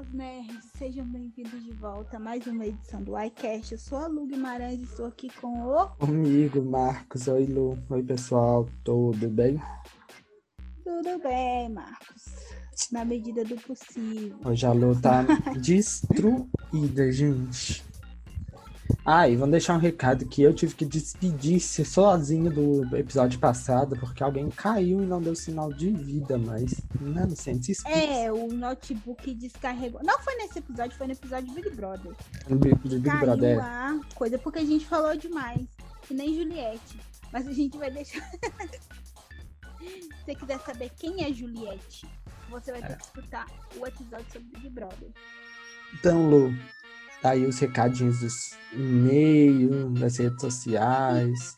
seus nerds, sejam bem-vindos de volta a mais uma edição do iCast. Eu sou a Lu Guimarães e estou aqui com o. Comigo, Marcos. Oi, Lu. Oi, pessoal. Tudo bem? Tudo bem, Marcos. Na medida do possível. Hoje a Lu tá destruída, gente. Ah, e vamos deixar um recado que eu tive que despedir-se sozinho do episódio passado, porque alguém caiu e não deu sinal de vida, mas não, não sente isso. É, o notebook descarregou. Não foi nesse episódio, foi no episódio Big Brother. No Big, Big Caiu Brother. é. a coisa, porque a gente falou demais. Que nem Juliette. Mas a gente vai deixar. Se você quiser saber quem é Juliette, você vai ter que escutar o episódio sobre Big Brother. Então, Lu, tá aí os recadinhos dos e-mail, das redes sociais.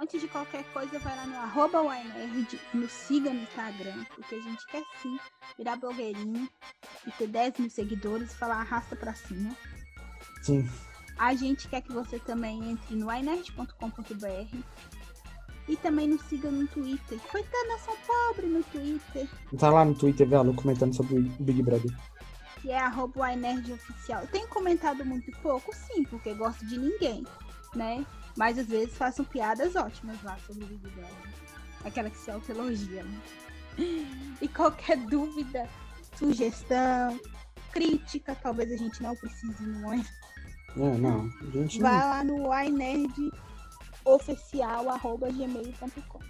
Antes de qualquer coisa, vai lá no arroba YNerd, nos siga no Instagram, porque a gente quer sim virar blogueirinho e ter 10 mil seguidores e falar arrasta pra cima. Sim. A gente quer que você também entre no inerd.com.br e também nos siga no Twitter. Coitada, nós somos pobres no Twitter, Tá lá no Twitter, vê a Lu comentando sobre o Big Brother. Que é arroba oficial. Tenho comentado muito pouco, sim, porque gosto de ninguém, né? Mas às vezes faço piadas ótimas lá sobre o Big Brother. Aquela que se autoelogia, né? E qualquer dúvida, sugestão, crítica, talvez a gente não precise, não é? Não, não. A gente Vai não. lá no inerdoficial.gmail.com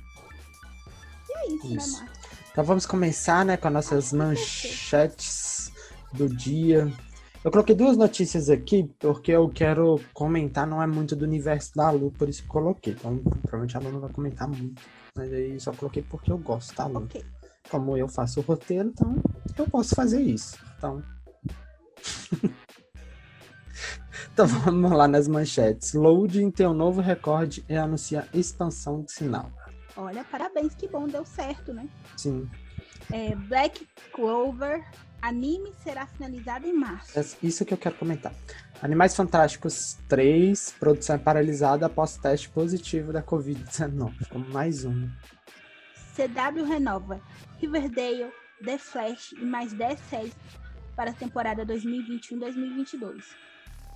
E é isso, Isso. né, Marcos? Então vamos começar, né, com as nossas manchetes do dia. Eu coloquei duas notícias aqui, porque eu quero comentar, não é muito do universo da Lu, por isso que coloquei. Então, provavelmente a Lu não vai comentar muito. Mas aí só coloquei porque eu gosto, tá, Lu? Ok. Como eu faço o roteiro, então eu posso fazer isso. Então. então vamos lá nas manchetes. Loading tem um novo recorde e anuncia expansão de sinal. Olha, parabéns, que bom, deu certo, né? Sim, É, Black Clover, anime será finalizado em março. É isso que eu quero comentar. Animais Fantásticos 3, produção é paralisada após teste positivo da Covid-19. Ficou mais um. CW renova Riverdale, The Flash e mais 10 séries para a temporada 2021-2022.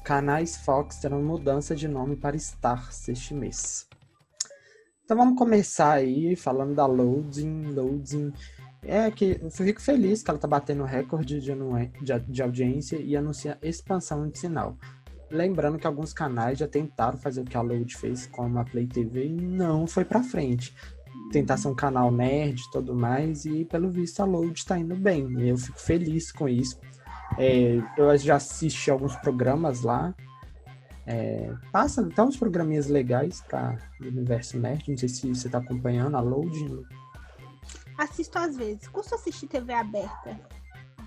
Canais Fox terão mudança de nome para Stars este mês. Então vamos começar aí falando da Loading. Loading é que eu fico feliz que ela tá batendo recorde de, de, de audiência e anuncia expansão de sinal. Lembrando que alguns canais já tentaram fazer o que a Load fez com a Play TV e não foi pra frente. Tentar ser um canal nerd e tudo mais, e pelo visto a Load tá indo bem. Eu fico feliz com isso. É, eu já assisti alguns programas lá. É, passa até uns programinhas legais para o universo nerd. Não sei se você tá acompanhando a Load. Assisto às vezes. Custo assistir TV aberta.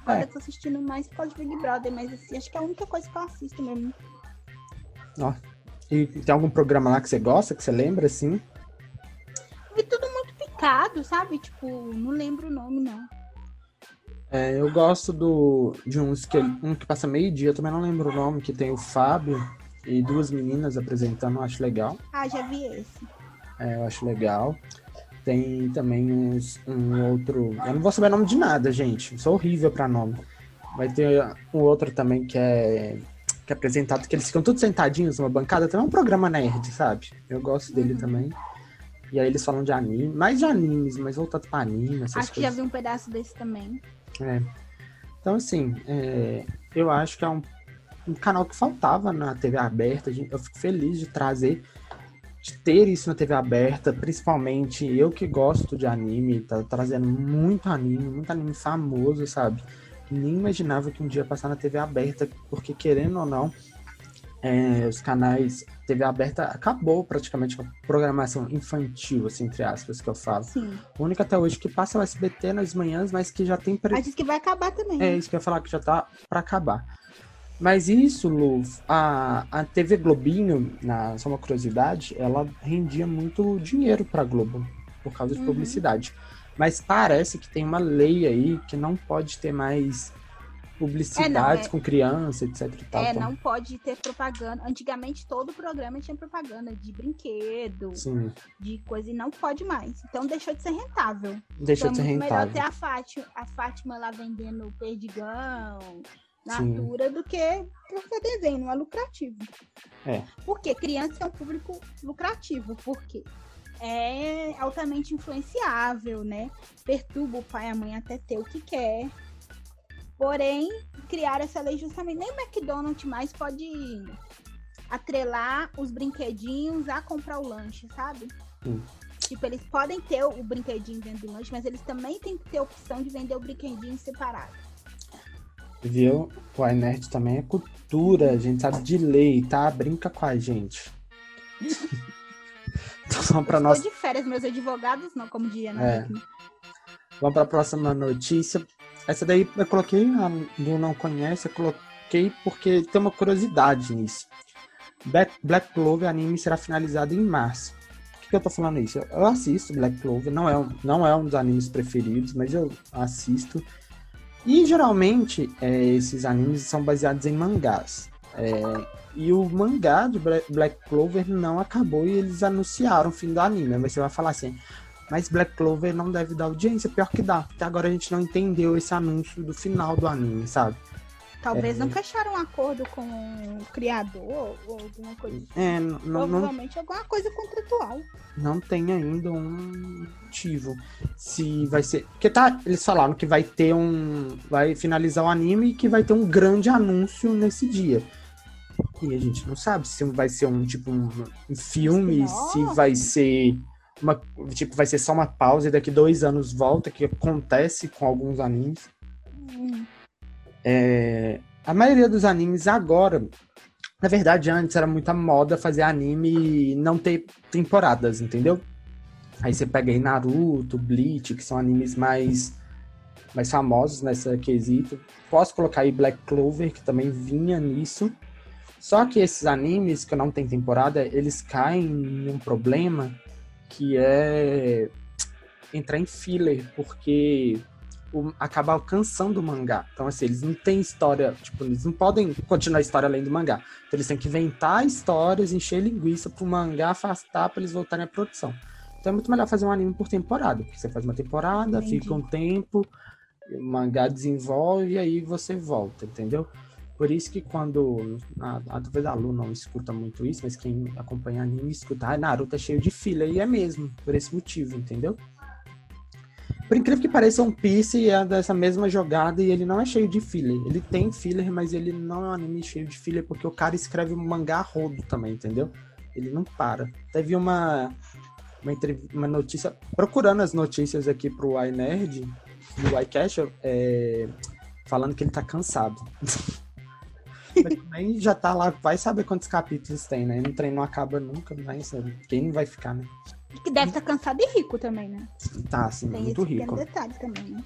Agora É. eu tô assistindo mais por causa de Big Brother, mas assim, acho que é a única coisa que eu assisto mesmo. Ó, e tem algum programa lá que você gosta, que você lembra, assim? Vi tudo muito picado, sabe? Tipo, não lembro o nome, não. É, eu gosto do, de uns que, um que passa meio-dia, também não lembro o nome, que tem o Fábio e duas meninas apresentando, eu acho legal. Ah, já vi esse. É, eu acho legal. Tem também uns, um outro. Eu não vou saber o nome de nada, gente. Sou horrível pra nome. Vai ter um outro também que é, que é apresentado, que eles ficam todos sentadinhos numa bancada. Também é um programa nerd, sabe? Eu gosto dele Uhum. também. E aí eles falam de anime, mais de animes, mas voltado pra anime, essas Acho que já coisas. vi um pedaço desse também. É. Então, assim, é, eu acho que é um, um canal que faltava na TV aberta. Eu fico feliz de trazer, ter isso na TV aberta, principalmente eu que gosto de anime, tá trazendo muito anime, muito anime famoso, sabe? Nem imaginava que um dia ia passar na TV aberta, porque querendo ou não, é, os canais TV aberta acabou praticamente com a programação infantil, assim, entre aspas, que eu falo. Sim. O único até hoje que passa é o SBT nas manhãs, mas que já tem pre- Mas diz que vai acabar também. é isso que eu ia falar, que já tá pra acabar. Mas isso, Lu, a, a TV Globinho, na, só uma curiosidade, ela rendia muito dinheiro pra Globo, por causa de Uhum. publicidade. Mas parece que tem uma lei aí que não pode ter mais publicidades É, não, é- com criança, etc e tal. É, então, não pode ter propaganda. Antigamente todo programa tinha propaganda de brinquedo, Sim, de coisa, e não pode mais. Então deixou de ser rentável. deixou Então de é ser melhor rentável. ter a Fátima, a Fátima lá vendendo perdigão, Sim. natura, do que porque desenho, não é lucrativo. É. Porque criança é um público lucrativo, porque é altamente influenciável, né? Perturba o pai e a mãe até ter o que quer. Porém, criar essa lei justamente nem o McDonald's mais pode atrelar os brinquedinhos a comprar o lanche, sabe? Hum. Tipo, eles podem ter o brinquedinho dentro do lanche, mas eles também têm que ter a opção de vender o brinquedinho separado. Viu? O iNerd também é cultura, a gente sabe de lei, tá? Brinca com a gente. então vamos Eu nossa. De férias, meus advogados não, como diria na É. Vamos para a próxima notícia. Essa daí eu coloquei, a do não conhece, eu coloquei porque tem uma curiosidade nisso. Black, Black Clover anime será finalizado em março. Por que, que eu tô falando isso? Eu assisto Black Clover, não é, um- não é um dos animes preferidos, mas eu assisto. E geralmente é, esses animes são baseados em mangás. É, e o mangá de Bla- Black Clover não acabou e eles anunciaram o fim do anime. Mas você vai falar assim, mas Black Clover não deve dar audiência, pior que dá. Até agora a gente não entendeu esse anúncio do final do anime, sabe? Talvez É. não fecharam um acordo com o criador ou alguma coisa. assim. É, não, não, Provavelmente alguma coisa contratual. não tem ainda um motivo. Se vai ser. Porque tá, eles falaram que vai ter um. Vai finalizar o anime e que vai ter um grande anúncio nesse dia. E a gente não sabe se vai ser um tipo um, um filme, Spin-off? se vai ser. Uma, tipo, vai ser só uma pausa e daqui dois anos volta, que acontece com alguns animes. Hum, É, a maioria dos animes agora, na verdade, antes era muita moda fazer anime e não ter temporadas, entendeu? Aí você pega aí Naruto, Bleach, que são animes mais, mais famosos nessa quesito. Posso colocar aí Black Clover, que também vinha nisso. Só que esses animes que não tem temporada, eles caem em um problema que é entrar em filler, porque o- acaba alcançando o mangá. Então, assim, eles não têm história, tipo, eles não podem continuar a história além do mangá. Então, eles têm que inventar histórias, encher linguiça pro mangá afastar pra eles voltarem à produção. Então, é muito melhor fazer um anime por temporada, porque você faz uma temporada, Entendi. fica um tempo, o mangá desenvolve e aí você volta, entendeu? Por isso que quando. A, a, talvez a Lu não escuta muito isso, mas quem acompanha anime escuta. Ah, Naruto é cheio de filler. E é mesmo, por esse motivo, entendeu? Por incrível que pareça, One Piece é dessa mesma jogada e ele não é cheio de filler. Ele tem filler, mas ele não é um anime cheio de filler porque o cara escreve um mangá rodo também, entendeu? Ele não para. Teve uma, uma, uma notícia, procurando as notícias aqui pro iNerd, do iCash, é, falando que ele tá cansado. Também já tá lá, vai saber quantos capítulos tem, né? No trem não acaba nunca, mas sabe, quem não vai ficar, né? E que deve estar cansado e rico também, né? Tá, assim, Tem muito rico. detalhe também, né?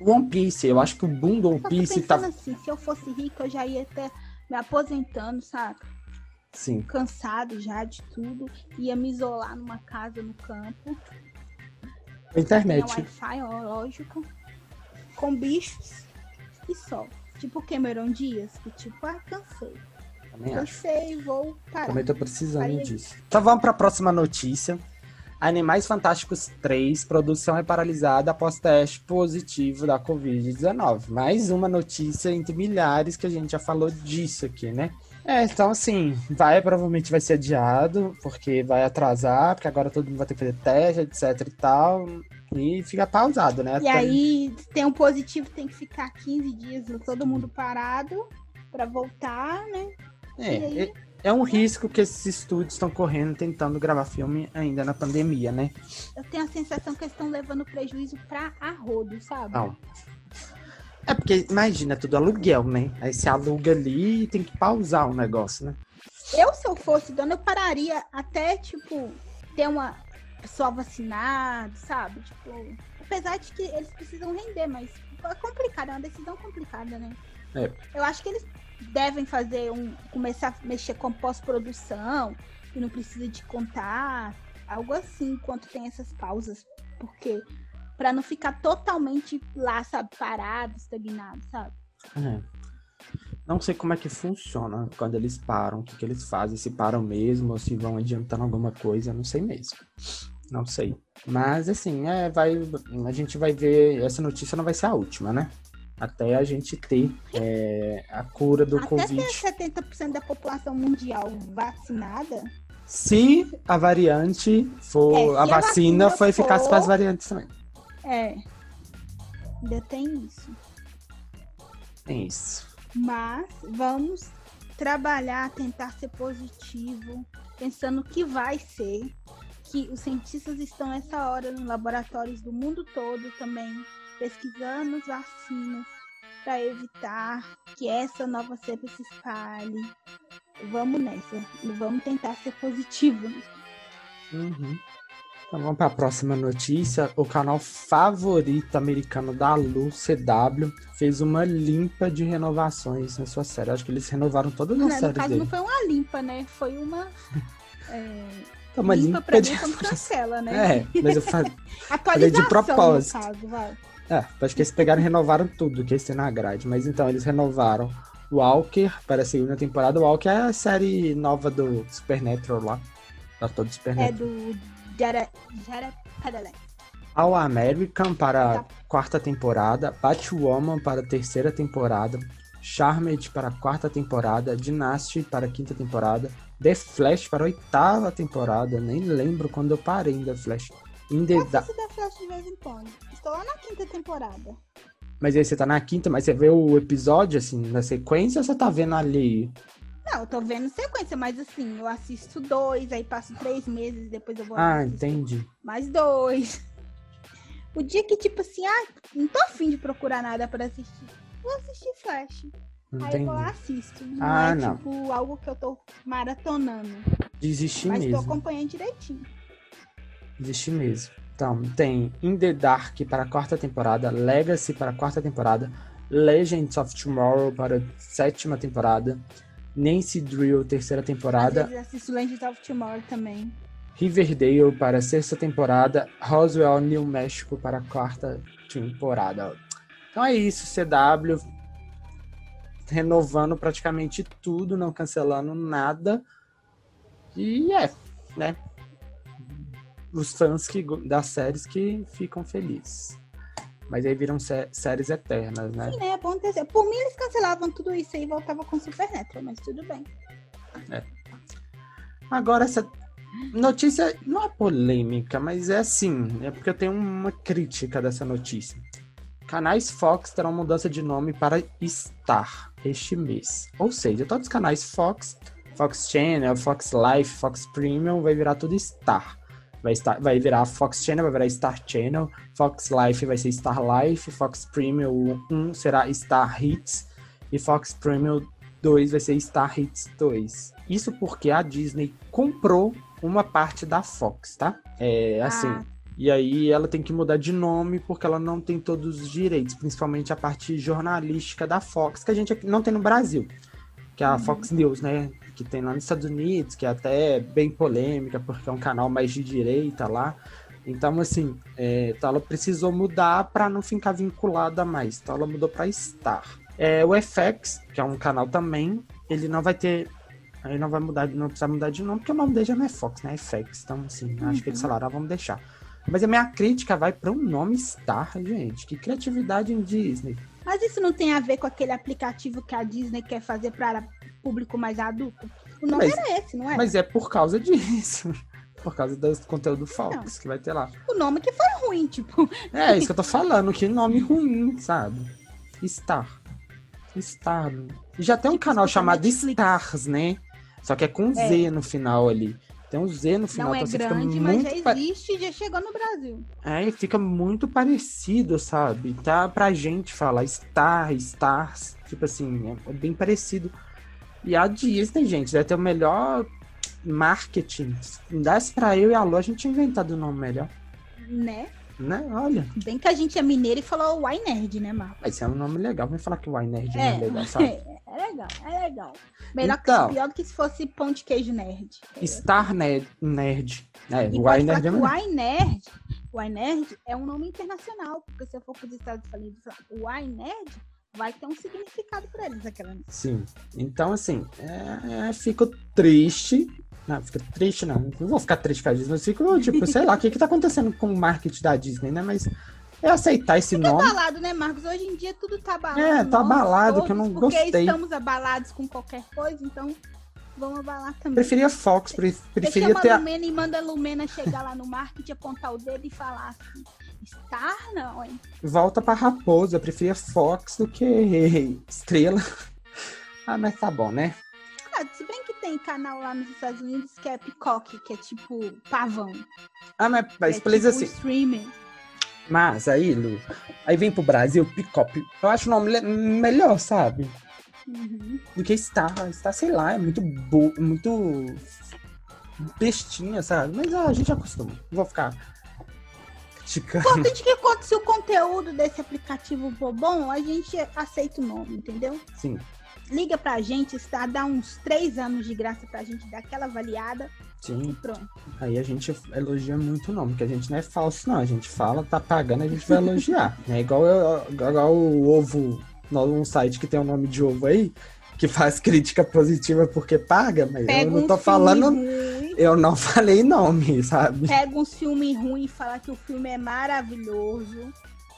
One Piece, eu acho que o boom do One Piece tá. assim, se eu fosse rica, eu já ia estar me aposentando, saca? Sim, Cansado já de tudo. Ia me isolar numa casa no campo. internet. Wi-Fi, ó, lógico. Com bichos e só. Tipo Cameron Dias, que tipo, ah, cansei. Também acho. Cansei, vou parar. Também tô precisando Aí- disso. Então vamos para a próxima notícia. Animais Fantásticos 3, produção é paralisada após teste positivo da Covid-19. Mais uma notícia entre milhares que a gente já falou disso aqui, né? É, então assim, vai, provavelmente vai ser adiado, porque vai atrasar, porque agora todo mundo vai ter que fazer teste, etc e tal. E fica pausado, né? E Até- aí, se tem um positivo, tem que ficar 15 dias todo mundo parado pra voltar, né? É, E aí? é, é um risco que esses estúdios estão correndo tentando gravar filme ainda na pandemia, né? Eu tenho a sensação que eles estão levando prejuízo pra arrodo, sabe? Não. É porque, imagina, é tudo aluguel, né? Aí você aluga ali e tem que pausar o negócio, né? Eu, se eu fosse dona, eu pararia até, tipo, ter uma pessoa vacinada, sabe? Tipo, apesar de que eles precisam render, mas é complicado, é uma decisão complicada, né? É. Eu acho que eles devem fazer um. começar a mexer com pós-produção, que não precisa de contar, algo assim, enquanto tem essas pausas. Porque. Pra não ficar totalmente lá, sabe, parado, estagnado, sabe? É. Não sei como é que funciona quando eles param, o que, que eles fazem, se param mesmo ou se vão adiantando alguma coisa, não sei mesmo. Não sei. Mas assim, é, vai, a gente vai ver. Essa notícia não vai ser a última, né? Até a gente ter é, a cura do Até Covid. ter 70% da população mundial vacinada, Se a variante for. É, a a vacina vacina for eficaz para as variantes também. é. Ainda tem isso. Tem isso. Mas vamos trabalhar, tentar ser positivo, pensando que vai ser, que os cientistas estão essa hora nos laboratórios do mundo todo também pesquisando as vacinas para evitar que essa nova cepa se espalhe. Vamos nessa, vamos tentar ser positivo. Uhum. Então vamos para a próxima notícia. O canal favorito americano da Lu, CW, fez uma limpa de renovações na sua série. Acho que eles renovaram todas as No séries caso, dele. não foi uma limpa, né? Foi uma. é, Tá uma limpa, limpa, pra de mim quando cancela, né? É, mas eu falei, de propósito. no caso, vai. É, acho que eles pegaram e renovaram tudo que ia na grade. Mas então, eles renovaram Walker para a segunda temporada. Walker é a série nova do Supernatural lá. Da todo É Supernatural. do Jared, Padalecki. All American para a Tá. quarta temporada, Batwoman para a terceira temporada, Charmed para a quarta temporada, Dynasty para a quinta temporada, The Flash para a oitava temporada, nem lembro quando eu parei em The Flash. In the Eu Da- da Flash de vez em quando. Estou na quinta temporada. Mas aí você tá na quinta, mas você vê o episódio assim, na sequência ou você tá vendo ali? Não, eu tô vendo sequência, mas assim, eu assisto dois, aí passo três meses, depois eu vou Ah, entendi. mais dois. O dia que, tipo assim, ah, não tô afim de procurar nada pra assistir. Vou assistir Flash. Aí eu Entendi. vou lá assisto. Não Ah, é não. tipo algo que eu tô maratonando. Desisti Mas tô mesmo. acompanhando direitinho. Existe mesmo. Então, tem In the Dark para a quarta temporada, Legacy para a quarta temporada, Legends of Tomorrow para a sétima temporada, Nancy Drill, terceira Às temporada, vezes assisto Legends of Tomorrow também. Riverdale para a sexta temporada, Roswell, New México para a quarta temporada. Então é isso, CW renovando praticamente tudo, não cancelando nada. E é, né? Os fãs que, das séries que ficam felizes. Mas aí viram sé- séries eternas, né? Sim, né? É. Por mim, eles cancelavam tudo isso e voltavam com Supernatural, mas tudo bem. Agora, essa notícia não é polêmica, mas é assim, é porque eu tenho uma crítica dessa notícia. Canais Fox terão mudança de nome para Star este mês. Ou seja, todos os canais Fox, Fox Channel, Fox Life, Fox Premium, vai virar tudo Star. Vai, estar, vai virar Fox Channel, vai virar Star Channel, Fox Life vai ser Star Life, Fox Premium 1 será Star Hits e Fox Premium 2 vai ser Star Hits 2. Isso porque a Disney comprou uma parte da Fox, tá? É assim. Ah. E aí ela tem que mudar de nome porque ela não tem todos os direitos, principalmente a parte jornalística da Fox, que a gente não tem no Brasil. Que é a Fox News, né? Que tem lá nos Estados Unidos, que é até bem polêmica, porque é um canal mais de direita lá. Então, assim, é, então ela precisou mudar para não ficar vinculada mais. Então ela mudou para Star. É, o FX, que é um canal também, ele não vai ter. Aí não vai mudar, não precisa mudar de nome, porque o nome dele já não é Fox, né? É FX. Então, assim, acho que eles falaram, ah, vamos deixar. Mas a minha crítica vai para um nome Star, gente. Que criatividade em Disney. Mas isso não tem a ver com aquele aplicativo que a Disney quer fazer para público mais adulto? O nome Mas- era esse, não é? Mas é por causa disso. Por causa do conteúdo Fox que vai ter lá. O nome que foi ruim, tipo. É isso que eu tô falando, que nome ruim, sabe? Star. Star. E já tem um Tipo, canal chamado. Stars, né? Só que é com Z no final ali. Tem um Z no final, Não é então fica grande, mas já existe e já chegou no Brasil. É, e fica muito parecido, sabe? Tá pra gente falar Star, Stars, tipo assim, é, é bem parecido. E a Disney, gente, deve ter o melhor marketing. Se desse pra eu e a Lu, a gente tinha inventado o nome melhor, Né? né? Olha, Bem que a gente é mineiro e falou Why Nerd, né, Marcos? vai ser um nome legal. Vem falar que o iNerd não é É, legal, sabe? é legal, é legal. Melhor Então. que pior que se fosse pão de queijo nerd. Star Nerd. nerd. É, E iNerd que é o melhor. iNerd, o iNerd é um nome internacional, porque se eu for para os Estados Unidos falar o iNerd, vai ter um significado para eles aquela. Sim. Então, assim, é, é, fico triste. Não, fica triste, não. Não vou ficar triste com a Disney, mas fico, tipo, sei lá, o que que tá acontecendo com o marketing da Disney, né? Mas é aceitar esse Fica nome. abalado, né, Marcos? Hoje em dia tudo tá abalado. É, tá abalado, que eu todos, não porque gostei. estamos abalados com qualquer coisa, então vamos abalar também. Preferia Fox, pre- Você preferia chama ter. a a- Lumena e manda a Lumena chegar lá no marketing, apontar o dedo e falar assim, Star não, hein? Volta pra Raposa, preferia Fox do que Estrela. Ah, mas tá bom, né? Ah, se bem que tem canal lá nos Estados Unidos que é Peacock, que é tipo pavão. Ah, mas, mas é tipo assim. streaming. Mas aí, Lu, aí vem pro Brasil, Picop. Eu acho o nome melhor, sabe? Uhum. Do que Star. Star, sei lá, é muito bo... muito bestinha, sabe? Mas ah, a gente acostuma. Não vou ficar criticando. Importante que quando- se o conteúdo desse aplicativo for bom, a gente aceita o nome, entendeu? Sim, Liga pra gente, está, dá uns três anos de graça pra gente dar aquela avaliada e sim. pronto. Aí a gente elogia muito o nome, porque a gente não é falso, não. A gente fala, tá pagando, a gente vai elogiar. É igual, eu- igual o ovo, um site que tem o nome de ovo aí, que faz crítica positiva porque paga, mas Pega eu não um tô filme falando. Eu não falei nome, sabe? pega uns filmes ruins e fala que o filme é maravilhoso.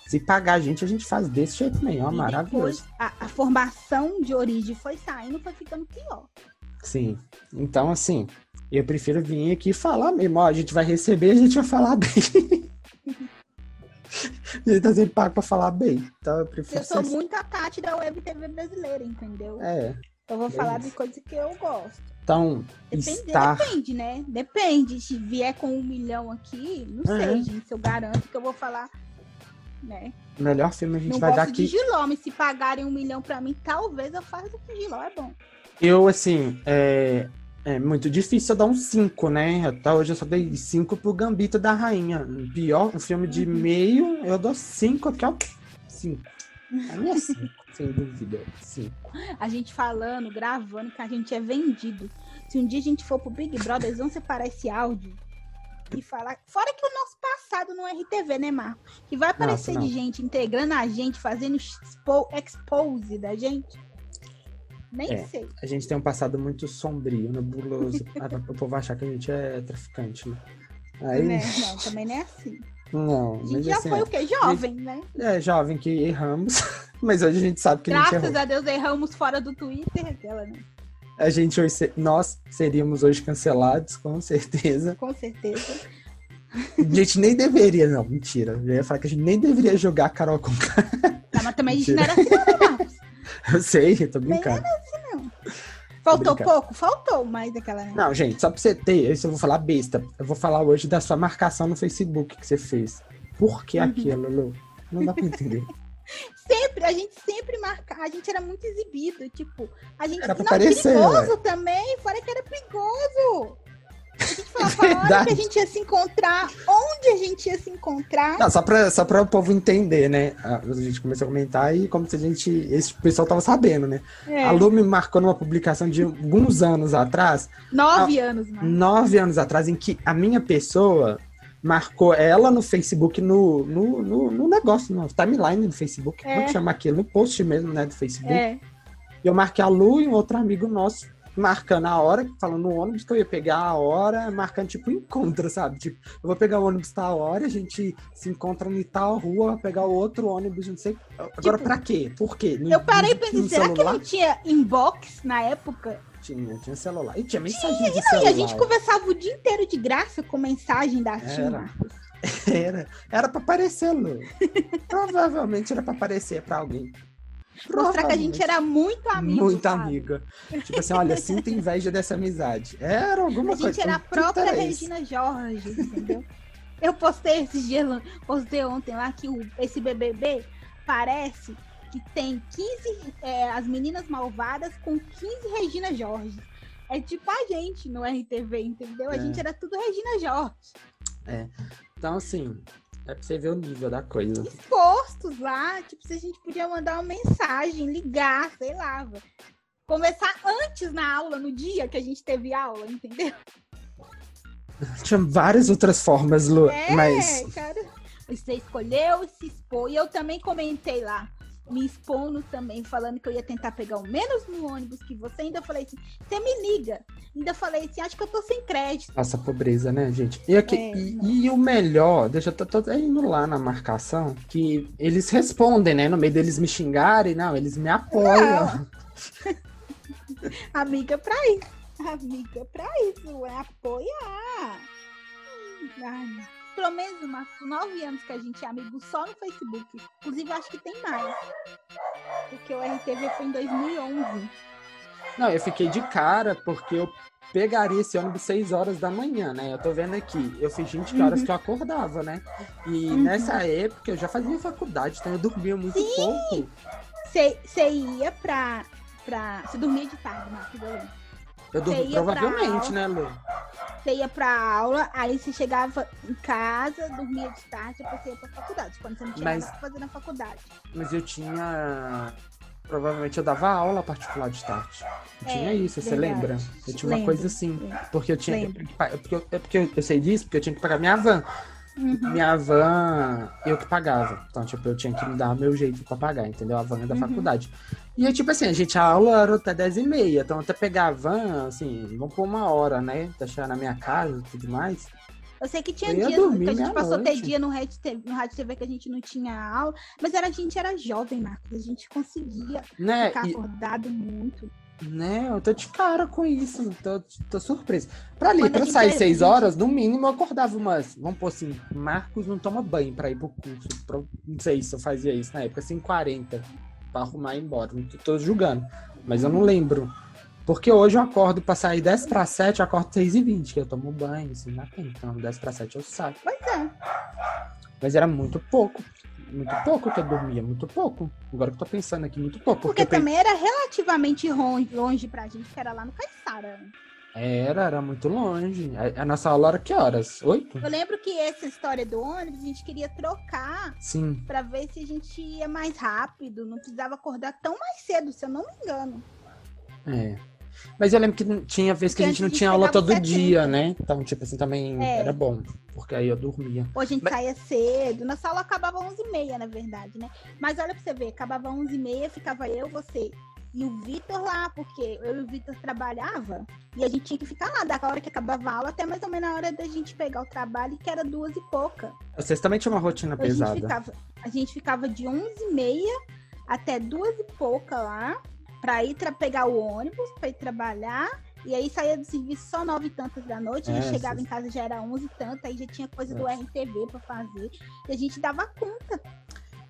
Se pagar a gente, a gente faz desse jeito ó, E maravilhoso. a, a formação de origem foi saindo, foi ficando pior. Sim. Então, assim, eu prefiro vir aqui e falar mesmo, ó, a gente vai receber, a gente vai falar bem. a gente tá sempre pago pra falar bem. Então eu prefiro Eu sou muito a Tati da Web TV brasileira, entendeu? É. Eu vou falar isso. de coisa que eu gosto. Então, Depende, estar. depende, né? Depende. Se vier com um milhão aqui, não É. sei, gente. Eu garanto que eu vou falar, né? Melhor filme a gente não vai dar de aqui. Giló, mas se pagarem um milhão pra mim, talvez eu faça o que Giló é bom. Eu, assim, é, é muito difícil eu dar um 5, né? Até hoje eu só dei 5 pro Gambito da Rainha. Pior, um filme de Uhum. meio, eu dou 5 aqui, ó. 5. A minha 5, sem dúvida. 5. A gente falando, gravando, que a gente é vendido. Se um dia a gente for pro Big Brother, eles vão separar esse áudio e falar. Fora que o nosso passado no RTV, né, Marco? Que vai aparecer Nossa, de não. gente integrando a gente, fazendo expo expose da gente. Nem É. sei. A gente tem um passado muito sombrio, nebuloso. Ah, o povo achar que a gente é traficante, né? Aí, Né? Não, também não é assim. Não, A gente já assim, foi o quê? Jovem, né? é jovem que erramos, mas hoje a gente sabe que Graças a Deus erramos fora do Twitter, aquela, né? A gente hoje, nós seríamos hoje cancelados, com certeza. Com certeza. A gente nem deveria, não, mentira. Eu ia falar que a gente nem deveria jogar Carol com Tá, mas também a gente Mentira. não era assim, não, Marcos? Eu sei, eu tô brincando. Faltou brincando. pouco? Faltou mais daquela, né? Não, gente, só pra você ter, isso eu vou falar besta. Eu vou falar hoje da sua marcação no Facebook que você fez. Por que Uhum. aquilo, Lu? Não dá pra entender. Sempre, a gente sempre marcava, a gente era muito exibido, tipo, a gente Era não, aparecer, perigoso também, fora que era perigoso. A gente falava a que a gente ia se encontrar, onde a gente ia se encontrar. Não, só pra, só pra o povo entender, né? A a gente começou a comentar e como se a gente. Esse pessoal tava sabendo, né? É, A Lu me marcou numa publicação de alguns anos atrás, nove anos, mano. nove anos atrás, em que a minha pessoa marcou ela no Facebook, no, no, no, no negócio, no timeline do Facebook. Como é que É. chama aquilo? No post mesmo, né? Do Facebook. É, eu marquei a Lu e um outro amigo nosso, marcando a hora, falando no ônibus que eu ia pegar a hora, marcando tipo encontro, sabe? Tipo, eu vou pegar o ônibus tal hora, a gente se encontra em tal rua, pegar o outro ônibus, não sei. Agora, Tipo, pra quê? Por quê? Não- eu parei pensei, tinha será que celular? não tinha inbox na época? Tinha, tinha celular. E tinha mensagem de Não, celular. e a gente conversava o dia inteiro de graça com mensagem da Tim. Marcos. Era, era pra aparecer, Lu. Provavelmente era pra aparecer pra alguém. Mostrar que a gente era muito amigo. Muito sabe? amiga. Tipo assim, olha, sinto inveja dessa amizade. Era alguma A coisa. gente era a não própria. Regina Jorge, entendeu? Eu postei esses dias, lá- postei ontem lá que o, esse BBB parece que tem 15 é, as meninas malvadas com 15 Regina Jorge. É tipo a gente no RTV, entendeu? A É. gente era tudo Regina Jorge. Então, assim, é pra você ver o nível da coisa. Expostos lá, tipo, se a gente podia mandar uma mensagem, ligar, sei lá. Conversar antes na aula, no dia que a gente teve aula, entendeu? Tinha várias outras formas, Lu, É, mas cara. Você escolheu se expor. E eu também comentei lá. Me expondo também, falando que eu ia tentar pegar o menos no ônibus que você. Ainda falei assim, você me liga. Ainda falei assim, acho que eu tô sem crédito. Nossa, pobreza, né, gente? E, aqui, é, e, e, o melhor, deixa eu tô, tô indo lá na marcação, que eles respondem, né? No meio deles me xingarem, não, eles me apoiam. Amiga pra isso. Amiga pra isso, é apoiar. Ai pelo menos umas nove anos que a gente é amigo só no Facebook. Inclusive, acho que tem mais. Porque o RTV foi em 2011. Não, eu fiquei de cara porque eu pegaria esse ônibus 6 horas da manhã, né? Eu tô vendo aqui, eu fiz 20 horas uhum. que eu acordava, né? E uhum. nessa época eu já fazia faculdade, então eu dormia muito Sim. pouco. Você ia pra, pra. Você dormia de tarde, Marcos, eu dormi, provavelmente, né, Lu? Você ia pra aula, aí você chegava em casa, dormia de tarde, depois você ia pra faculdade, quando você não tinha mas, nada pra fazer na faculdade. Mas eu tinha. Provavelmente eu dava aula particular de tarde. Eu é, tinha isso, verdade. você lembra? Eu tinha uma coisa assim. Porque eu tinha. Porque eu, é porque eu sei disso, porque eu tinha que pagar minha van. Uhum. Minha van, eu que pagava. Então, tipo, eu tinha que me dar meu jeito pra pagar, entendeu? A van é da uhum. faculdade. E, tipo assim, a gente, a aula era até 10 e meia. Então, até pegar a van, assim, vamos por uma hora, né? Chegar na minha casa e tudo mais. Eu sei que tinha dias que a gente passou até dia no Rádio, TV, no Rádio TV que a gente não tinha aula, mas era, a gente era jovem, Marcos. A gente conseguia né? ficar e... acordado muito. Né, eu tô de cara com isso, tô, tô surpreso. Pra ali, Quando pra sair é... seis horas, no mínimo eu acordava umas. Vamos pôr assim, Marcos não toma banho pra ir pro curso. Pra, não sei se eu fazia isso na época, assim, 40 pra arrumar e ir embora. Não tô, tô julgando, mas eu não lembro. Porque hoje eu acordo pra sair 10 pra 7, eu acordo 6 e 20, que eu tomo banho, assim, na tempo. Então, 10 pra 7 eu saio. Pois é. Mas era muito pouco muito pouco que eu dormia, muito pouco. Agora que eu tô pensando aqui, muito pouco. Porque, porque também era relativamente longe, longe pra gente, que era lá no Caiçara. Era, era muito longe. A, a, nossa aula era que horas? Oito? Eu lembro que essa história do ônibus, a gente queria trocar. Sim. Pra ver se a gente ia mais rápido. Não precisava acordar tão mais cedo, se eu não me engano. É. Mas eu lembro que tinha vez que a gente não tinha aula todo 70. dia, né? Então, tipo assim, também é. era bom. Porque aí eu dormia. Hoje a gente Mas... saía cedo. Nossa aula acabava 11h30, na verdade, né? Mas olha pra você ver, acabava 11h30, ficava eu, você e o Vitor lá, porque eu e o Vitor trabalhava e a gente tinha que ficar lá da hora que acabava a aula até mais ou menos a hora da gente pegar o trabalho, que era duas e pouca. Vocês também tinham uma rotina a pesada. Gente ficava, a gente ficava de 11h30 até duas e pouca lá para ir pegar o ônibus, para ir trabalhar. E aí saía do serviço só nove e tantas da noite, é, a gente chegava em casa já era onze e tantas, aí já tinha coisa é. do RTV para fazer. E a gente dava conta.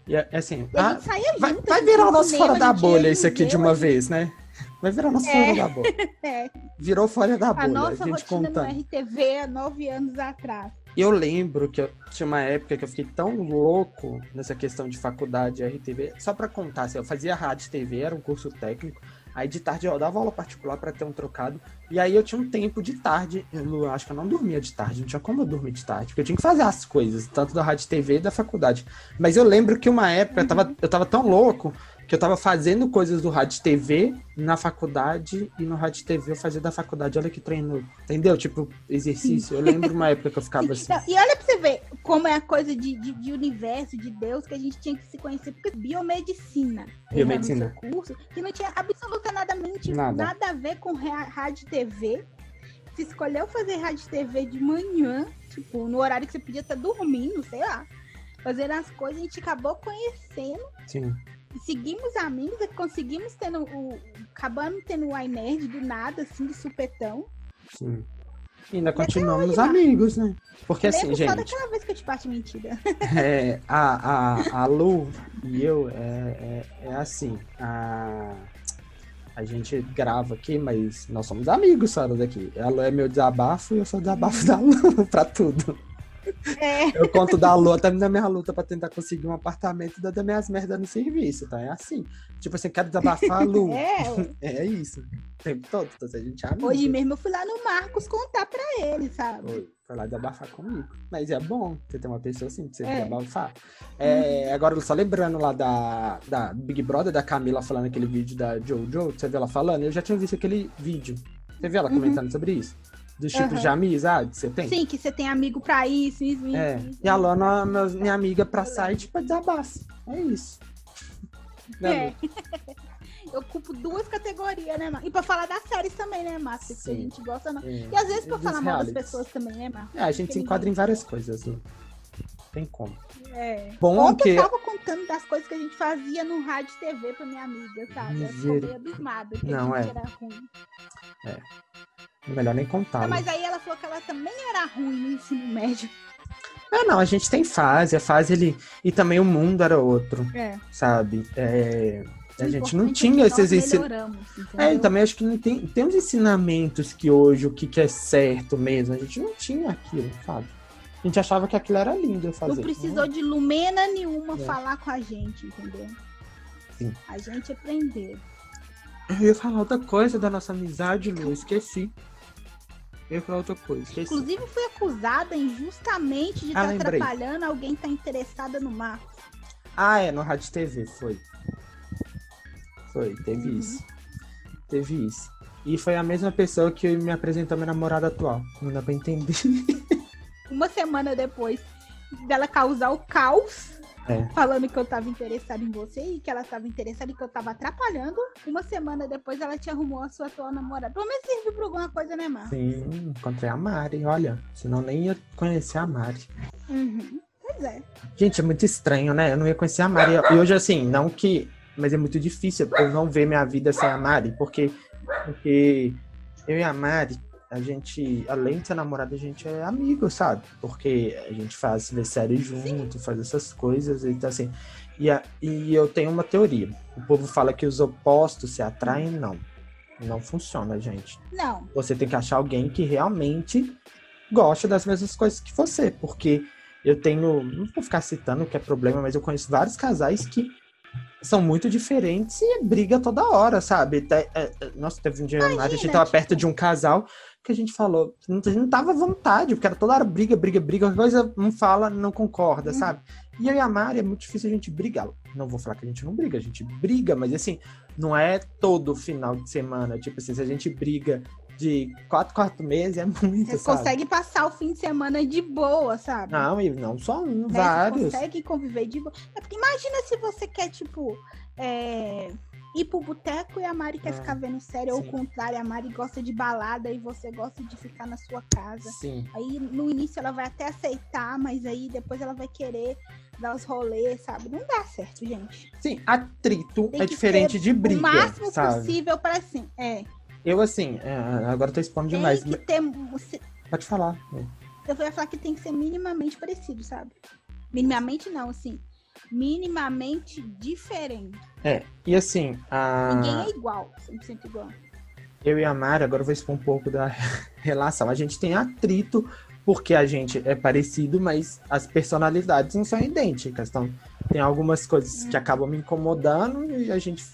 E é, é assim, e a, a gente saía vai, junto, vai virar o nosso fora da bolha isso aqui de uma vez, né? Vai virar nosso é, fora da bolha. É. Virou fora da bolha. A nossa a gente rotina contando. no RTV há nove anos atrás. Eu lembro que eu, tinha uma época que eu fiquei tão louco nessa questão de faculdade RTV, só para contar, assim, eu fazia rádio TV, era um curso técnico, aí de tarde eu dava aula particular para ter um trocado, e aí eu tinha um tempo de tarde, eu acho que eu não dormia de tarde, não tinha como eu dormir de tarde, porque eu tinha que fazer as coisas, tanto da rádio TV e da faculdade. Mas eu lembro que uma época eu tava, eu tava tão louco que eu tava fazendo coisas do rádio TV na faculdade e no rádio TV eu fazia da faculdade. Olha que treino, entendeu? Tipo, exercício. Eu lembro uma época que eu ficava assim. Não, e olha pra você ver como é a coisa de, de, de, universo, de Deus, que a gente tinha que se conhecer, porque biomedicina. Biomedicina. curso, que não tinha absolutamente nada, nada a ver com rádio TV. Você escolheu fazer rádio TV de manhã, tipo, no horário que você podia estar dormindo, sei lá. Fazendo as coisas, a gente acabou conhecendo. Sim seguimos amigos e conseguimos tendo o. Acabamos tendo o iNerd do nada, assim, de supetão. Sim. E ainda continuamos hoje, amigos, né? Porque assim, gente. Só daquela vez que eu te bati mentira. É, a, a, a Lu e eu é, é, é assim. A, a gente grava aqui, mas nós somos amigos, Sara, daqui. A Lu é meu desabafo e eu sou o desabafo da Lu pra tudo. É. Eu conto da luta, da minha luta pra tentar conseguir um apartamento e das minhas merdas no serviço, tá? É assim. Tipo assim, quero desabafar a Lu. É, é isso. O tempo todo, então, a gente é amigo. Hoje mesmo eu fui lá no Marcos contar pra ele, sabe? Foi, foi lá desabafar comigo. Mas é bom você ter uma pessoa assim pra você é. desabafar. É, agora, só lembrando lá da, da Big Brother, da Camila falando aquele vídeo da Jojo, você viu ela falando? Eu já tinha visto aquele vídeo. Você viu ela uhum. comentando sobre isso? Dos tipos uhum. de amizade que você tem? Sim, que você tem amigo pra isso, isso, é. isso. E a Lana, minha amiga pra site pra desabafo. É isso. É. Eu ocupo duas categorias, né, Marcos? E pra falar das séries também, né, Marcos? Porque a gente gosta não. Sim. E às vezes pra falar mal das pessoas também, né, Marcos? É, a gente se enquadra em várias coisas, Lu. Tem como. É. Bom Ontem que. eu tava contando das coisas que a gente fazia no rádio e TV pra minha amiga, sabe? Ela ficou meio abismada que Não, é. era ruim. Melhor nem contar. Lu. mas aí ela falou que ela também era ruim no ensino médio. Ah, não, a gente tem fase, a fase ele. E também o mundo era outro, É. sabe? É, A O gente não é tinha que esses ensinamentos. É, e também acho que não tem, tem uns ensinamentos que hoje o que, que é certo mesmo. A gente não tinha aquilo, sabe? A gente achava que aquilo era lindo fazer. Não precisou de lumena nenhuma É. falar com a gente, entendeu? Sim. A gente aprendeu. Eu ia falar outra coisa da nossa amizade, Lu, esqueci. Eu ia falar outra coisa, esqueci. Inclusive, fui acusada injustamente de Ah, estar lembrei. atrapalhando alguém que tá interessada no Marcos. Ah, é, no Rádio TV, foi. Foi, teve Uhum. isso. Teve isso. E foi a mesma pessoa que me apresentou minha namorada atual. Não dá pra entender. Uma semana depois dela causar o caos, É. falando que eu tava interessada em você e que ela tava interessada e que eu tava atrapalhando, uma semana depois ela te arrumou a sua atual namorada. Pelo menos serviu pra alguma coisa, né, Marcos? Sim, encontrei a Mari, olha. Senão nem ia conhecer a Mari. Uhum. Pois é. Gente, é muito estranho, né? Eu não ia conhecer a Mari. E hoje, assim, não que. Mas é muito difícil eu não ver minha vida sem a Mari, porque, porque eu e a Mari, a gente, além de ser namorada, a gente é amigo, sabe? Porque a gente faz ver série junto, faz essas coisas, então assim. E, a- e eu tenho uma teoria. O povo fala que os opostos se atraem, não. Não funciona, gente Não. você tem que achar alguém que realmente goste das mesmas coisas que você, porque eu tenho, não vou ficar citando o que é problema, mas eu conheço vários casais que são muito diferentes e briga toda hora, sabe? É, é, nossa, teve um dia a gente Imagina, tava tipo- perto de um casal que a gente falou, não, a gente não tava à vontade, porque era toda hora briga, briga, briga, qualquer coisa um fala, não concorda, Hum. sabe? E eu e a Mari é muito difícil a gente brigar. Não vou falar que a gente não briga, a gente briga, mas assim, não é todo final de semana. Tipo assim, se a gente briga de quatro, quatro meses, é muito, Você sabe? consegue passar o fim de semana de boa, sabe? Não, e não só um, né? Você vários. consegue conviver de boa. É porque imagina se você quer, tipo, é, ir pro boteco e a Mari quer Ah, ficar vendo série, ou o sim. contrário, a Mari gosta de balada e você gosta de ficar na sua casa. Sim. Aí no início ela vai até aceitar, mas aí depois ela vai querer dar os rolês, sabe? Não dá certo, gente. Sim, atrito Tem é diferente de briga, o máximo sabe? possível para assim. É. Eu, assim, é, agora tô expondo Tem demais. que ter. Pode falar. Eu ia falar que tem que ser minimamente parecido, sabe? Minimamente não, assim. Minimamente diferente. É, e assim, a... Ninguém é igual, 100% igual. eu e a Mari, agora eu vou expor um pouco da relação. A gente tem atrito porque a gente é parecido, mas as personalidades não são idênticas. Então, tem algumas coisas que acabam me incomodando e a gente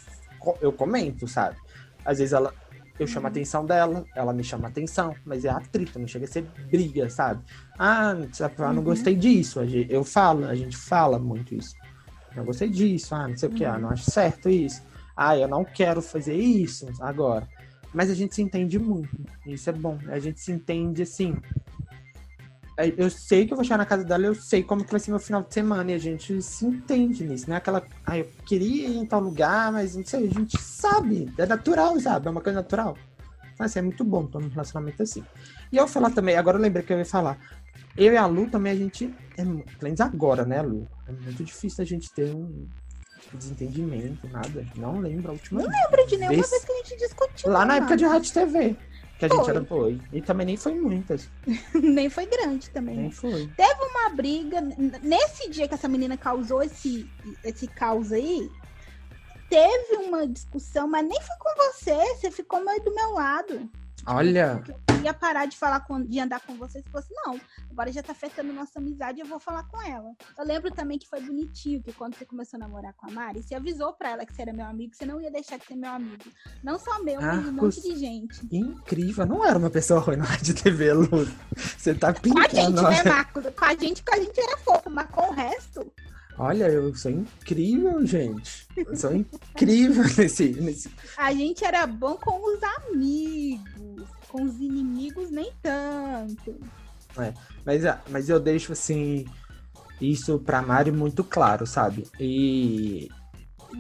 eu comento, sabe? Às vezes ela eu chamo a atenção dela, ela me chama a atenção, mas é atrito, não chega a ser briga, sabe? Ah, ah, não Uhum. gostei disso. Eu falo, a gente fala muito isso. Não gostei disso, ah, não sei o que, ah, não acho certo isso. Ah, eu não quero fazer isso agora. Mas a gente se entende muito. Isso é bom. A gente se entende assim. É, Eu sei que eu vou chegar na casa dela, eu sei como que vai ser meu final de semana. E a gente se entende nisso. Não é aquela. Ah, eu queria ir em tal lugar, mas não sei. A gente sabe. É natural, sabe? É uma coisa natural. Então, assim, é muito bom ter um relacionamento assim. E eu vou falar também, agora eu lembrei que eu ia falar. Eu e a Lu também, a gente. É, pelo menos agora, né, Lu? É muito difícil a gente ter um desentendimento, nada. Não lembro a última Não lembro de nenhuma vez. vez que a gente discutiu. Lá na época de Rádio TV. Que a gente Foi. era foi. E também nem foi muitas. Nem foi grande também. Nem né? foi. Uma briga. Nesse dia que essa menina causou esse, esse caos aí, teve uma discussão, mas nem foi com você. Você ficou meio do meu lado. Olha, Eu ia parar de falar com, de andar com você se fosse, não, agora já tá afetando nossa amizade, eu vou falar com ela. Eu lembro também que foi bonitinho que quando você começou a namorar com a Mari, você avisou pra ela que você era meu amigo, você não ia deixar de ser meu amigo. Não só meu, mas um monte de gente. incrível. Não era uma pessoa ruim na Rádio TV, Lu. Você tá Com a gente, pintando. né, Marcos? Com a gente, com a gente era fofo, mas com o resto. Olha, eu sou incrível, gente. Eu sou incrível nesse. nesse... A gente era bom com os amigos, com os inimigos nem tanto. Mas, ah, mas eu deixo assim. Isso pra Mari muito claro, sabe? E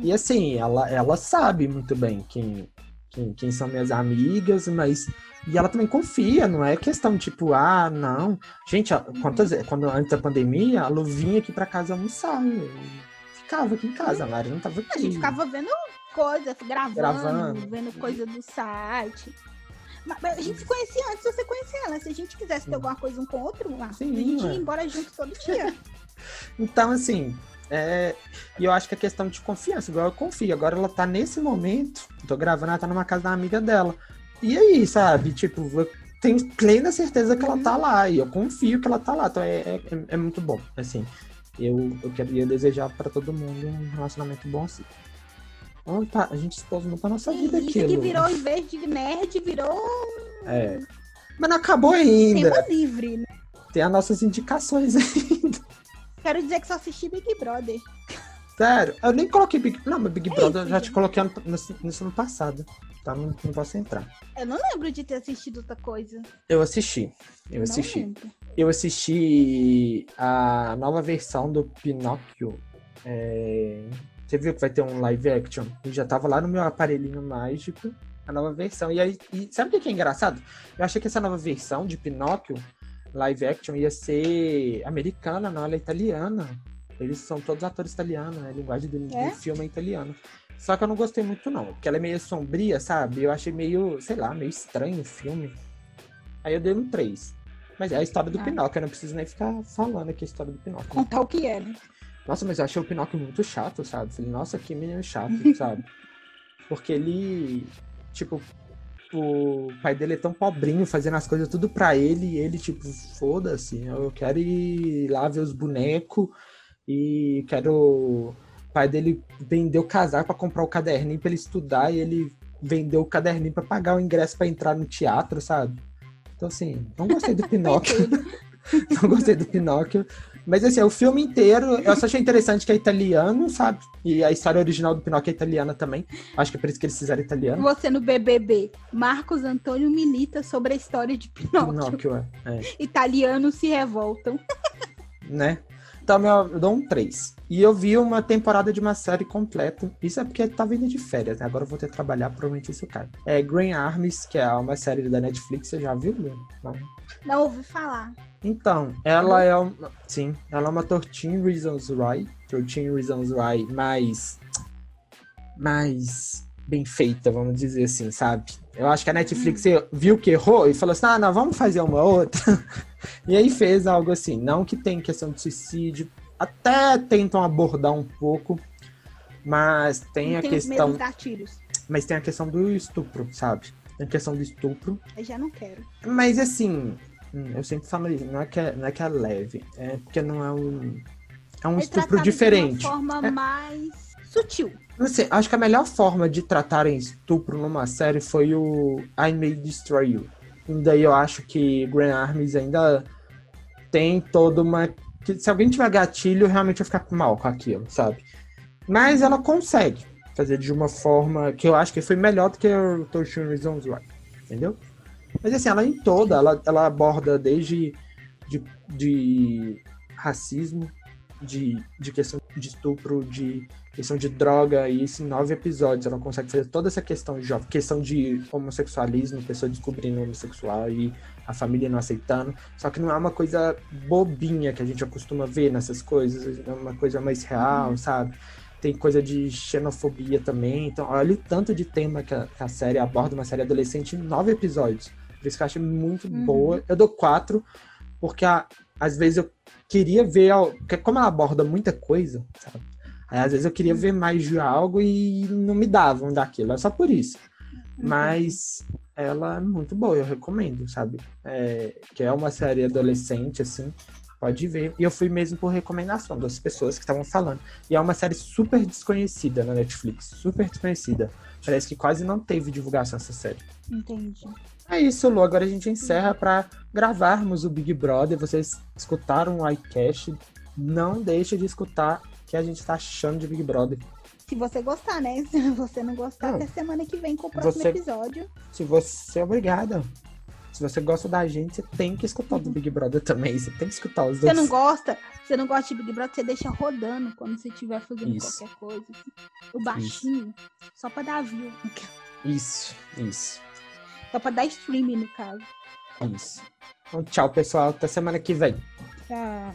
E assim, ela, ela sabe muito bem quem, quem, quem são minhas amigas, mas. E ela também confia, não é questão tipo, ah, não. Gente, quantas, quando antes da pandemia, a Lu vinha aqui pra casa almoçar. Ficava aqui em casa, a Mari não tava aqui. A gente ficava vendo coisa, gravando, Gravando. vendo coisa do site. A gente se conhecia antes de você conhecer ela. Se a gente quisesse ter alguma coisa um com o outro, ah, Sim, a gente ia embora junto todo dia. Então, assim, é... e eu acho que é questão de confiança, igual eu confio. Agora ela tá nesse momento, tô gravando, ela tá numa casa da amiga dela. E aí, sabe? Tipo, eu tenho plena certeza que ela tá lá, e eu confio que ela tá lá. Então é, é, é muito bom. Assim, eu, eu queria desejar pra todo mundo um relacionamento bom assim. Vamos pra- a gente expôs muito a nossa vida aqui, que virou, em vez de nerd, virou É. Mas não acabou ainda. tema livre, né? Tem as nossas indicações ainda. Quero dizer que só assisti Big Brother. Sério, eu nem coloquei Big Não, mas Big É Brother eu já te coloquei nesse ano passado. Tá? Não, não posso entrar. Eu não lembro de ter assistido outra coisa. Eu assisti. Eu Não assisti. lembro. Eu assisti a nova versão do Pinóquio. É, Você viu que vai ter um live action? E já tava lá no meu aparelhinho mágico. A nova versão. E aí, e sabe o que que é engraçado? Eu achei que essa nova versão de Pinóquio, live action, ia ser americana, não, ela é italiana. Eles são todos atores italianos, né? A linguagem do, do É? filme é italiano. Só que eu não gostei muito, não. Porque ela é meio sombria, sabe? Eu achei meio, sei lá, meio estranho o filme. Aí eu dei um 3. Mas é a história do Ah. Pinóquio, eu não preciso nem ficar falando aqui a história do Pinóquio. Contar o que é, né? Nossa, mas eu achei o Pinóquio muito chato, sabe? Falei, nossa, que menino chato, sabe? Porque ele, tipo, o pai dele é tão pobrinho, fazendo as coisas tudo pra ele, e ele, tipo, foda-se, eu quero ir lá ver os bonecos e quero. O pai dele vendeu o casaco pra comprar o caderninho pra ele estudar e ele vendeu o caderninho pra pagar o ingresso pra entrar no teatro, sabe? Então, assim, não gostei do Pinóquio. não gostei do Pinóquio. Mas assim, o filme inteiro, eu só achei interessante que é italiano, sabe? E a história original do Pinóquio é italiana também. Acho que é por isso que eles fizeram italiano. Você no BBB. Marcos Antônio milita sobre a história de Pinóquio. Pinóquio, é. é. Italianos se revoltam. Né? Então, eu dou um 3. E eu vi uma temporada de uma série completa. Isso é porque tava indo de férias, né? Agora eu vou ter que trabalhar, provavelmente isso cai. É Green Armies, que é uma série da Netflix. Você já viu? Não. Não ouvi falar. Então, ela é uma. Sim, ela é uma 13 Reasons Why. 13 Reasons Why mais. mais bem feita, vamos dizer assim, sabe? Eu acho que a Netflix viu que errou e falou assim: ah, não, vamos fazer uma outra. e aí fez algo assim. Não que tem questão de suicídio, até tentam abordar um pouco, mas tem não a medo questão. Mas tem a questão do estupro, sabe? Tem a questão do estupro. Eu já não quero. Mas assim, hum, eu sempre falo isso, não é que é, não é, que é leve, é porque não é um. É um É estupro diferente. De uma forma É. mais sutil. Sei, acho que a melhor forma de tratarem estupro numa série foi o I May Destroy You. E daí eu acho que Grand Armies ainda tem toda uma. se alguém tiver gatilho, realmente vai ficar mal com aquilo, sabe? Mas ela consegue fazer de uma forma que eu acho que foi melhor do que o 13 Reasons Why. Entendeu? Mas assim, ela em toda, ela, ela aborda desde de, de racismo, de, de questão de estupro, de questão de droga, e isso em nove episódios. Ela consegue fazer toda essa questão de jovem, questão de homossexualismo, pessoa descobrindo homossexual e a família não aceitando. Só que não é uma coisa bobinha que a gente acostuma ver nessas coisas, é uma coisa mais real, sabe? Tem coisa de xenofobia também. Então, olha o tanto de tema que a, que a série aborda, uma série adolescente em nove episódios. Por isso que eu achei muito Uhum. boa. Eu dou quatro, porque a- às vezes eu queria ver, porque como ela aborda muita coisa, sabe? Às vezes eu queria ver mais de algo e não me davam daquilo, é só por isso. Mas ela é muito boa, eu recomendo, sabe? É, que é uma série adolescente, assim, pode ver. E eu fui mesmo por recomendação das pessoas que estavam falando. E é uma série super desconhecida na Netflix, super desconhecida. Parece que quase não teve divulgação essa série. Entendi. É isso, Lu. Agora a gente encerra para gravarmos o Big Brother. Vocês escutaram o iCast. Não deixe de escutar que a gente tá achando de Big Brother. Se você gostar, né? Se você não gostar, Não. até semana que vem com o próximo Você- episódio. Se você é obrigada. Se você gosta da gente, você tem que escutar o do Big Brother também. Você tem que escutar os Você dois. não gosta, você não gosta de Big Brother, você deixa rodando quando você estiver fazendo Isso. qualquer coisa. O baixinho, só pra dar view, Isso, isso, só pra dar streaming no caso. isso. Então, tchau, pessoal. Até semana que vem. Tá.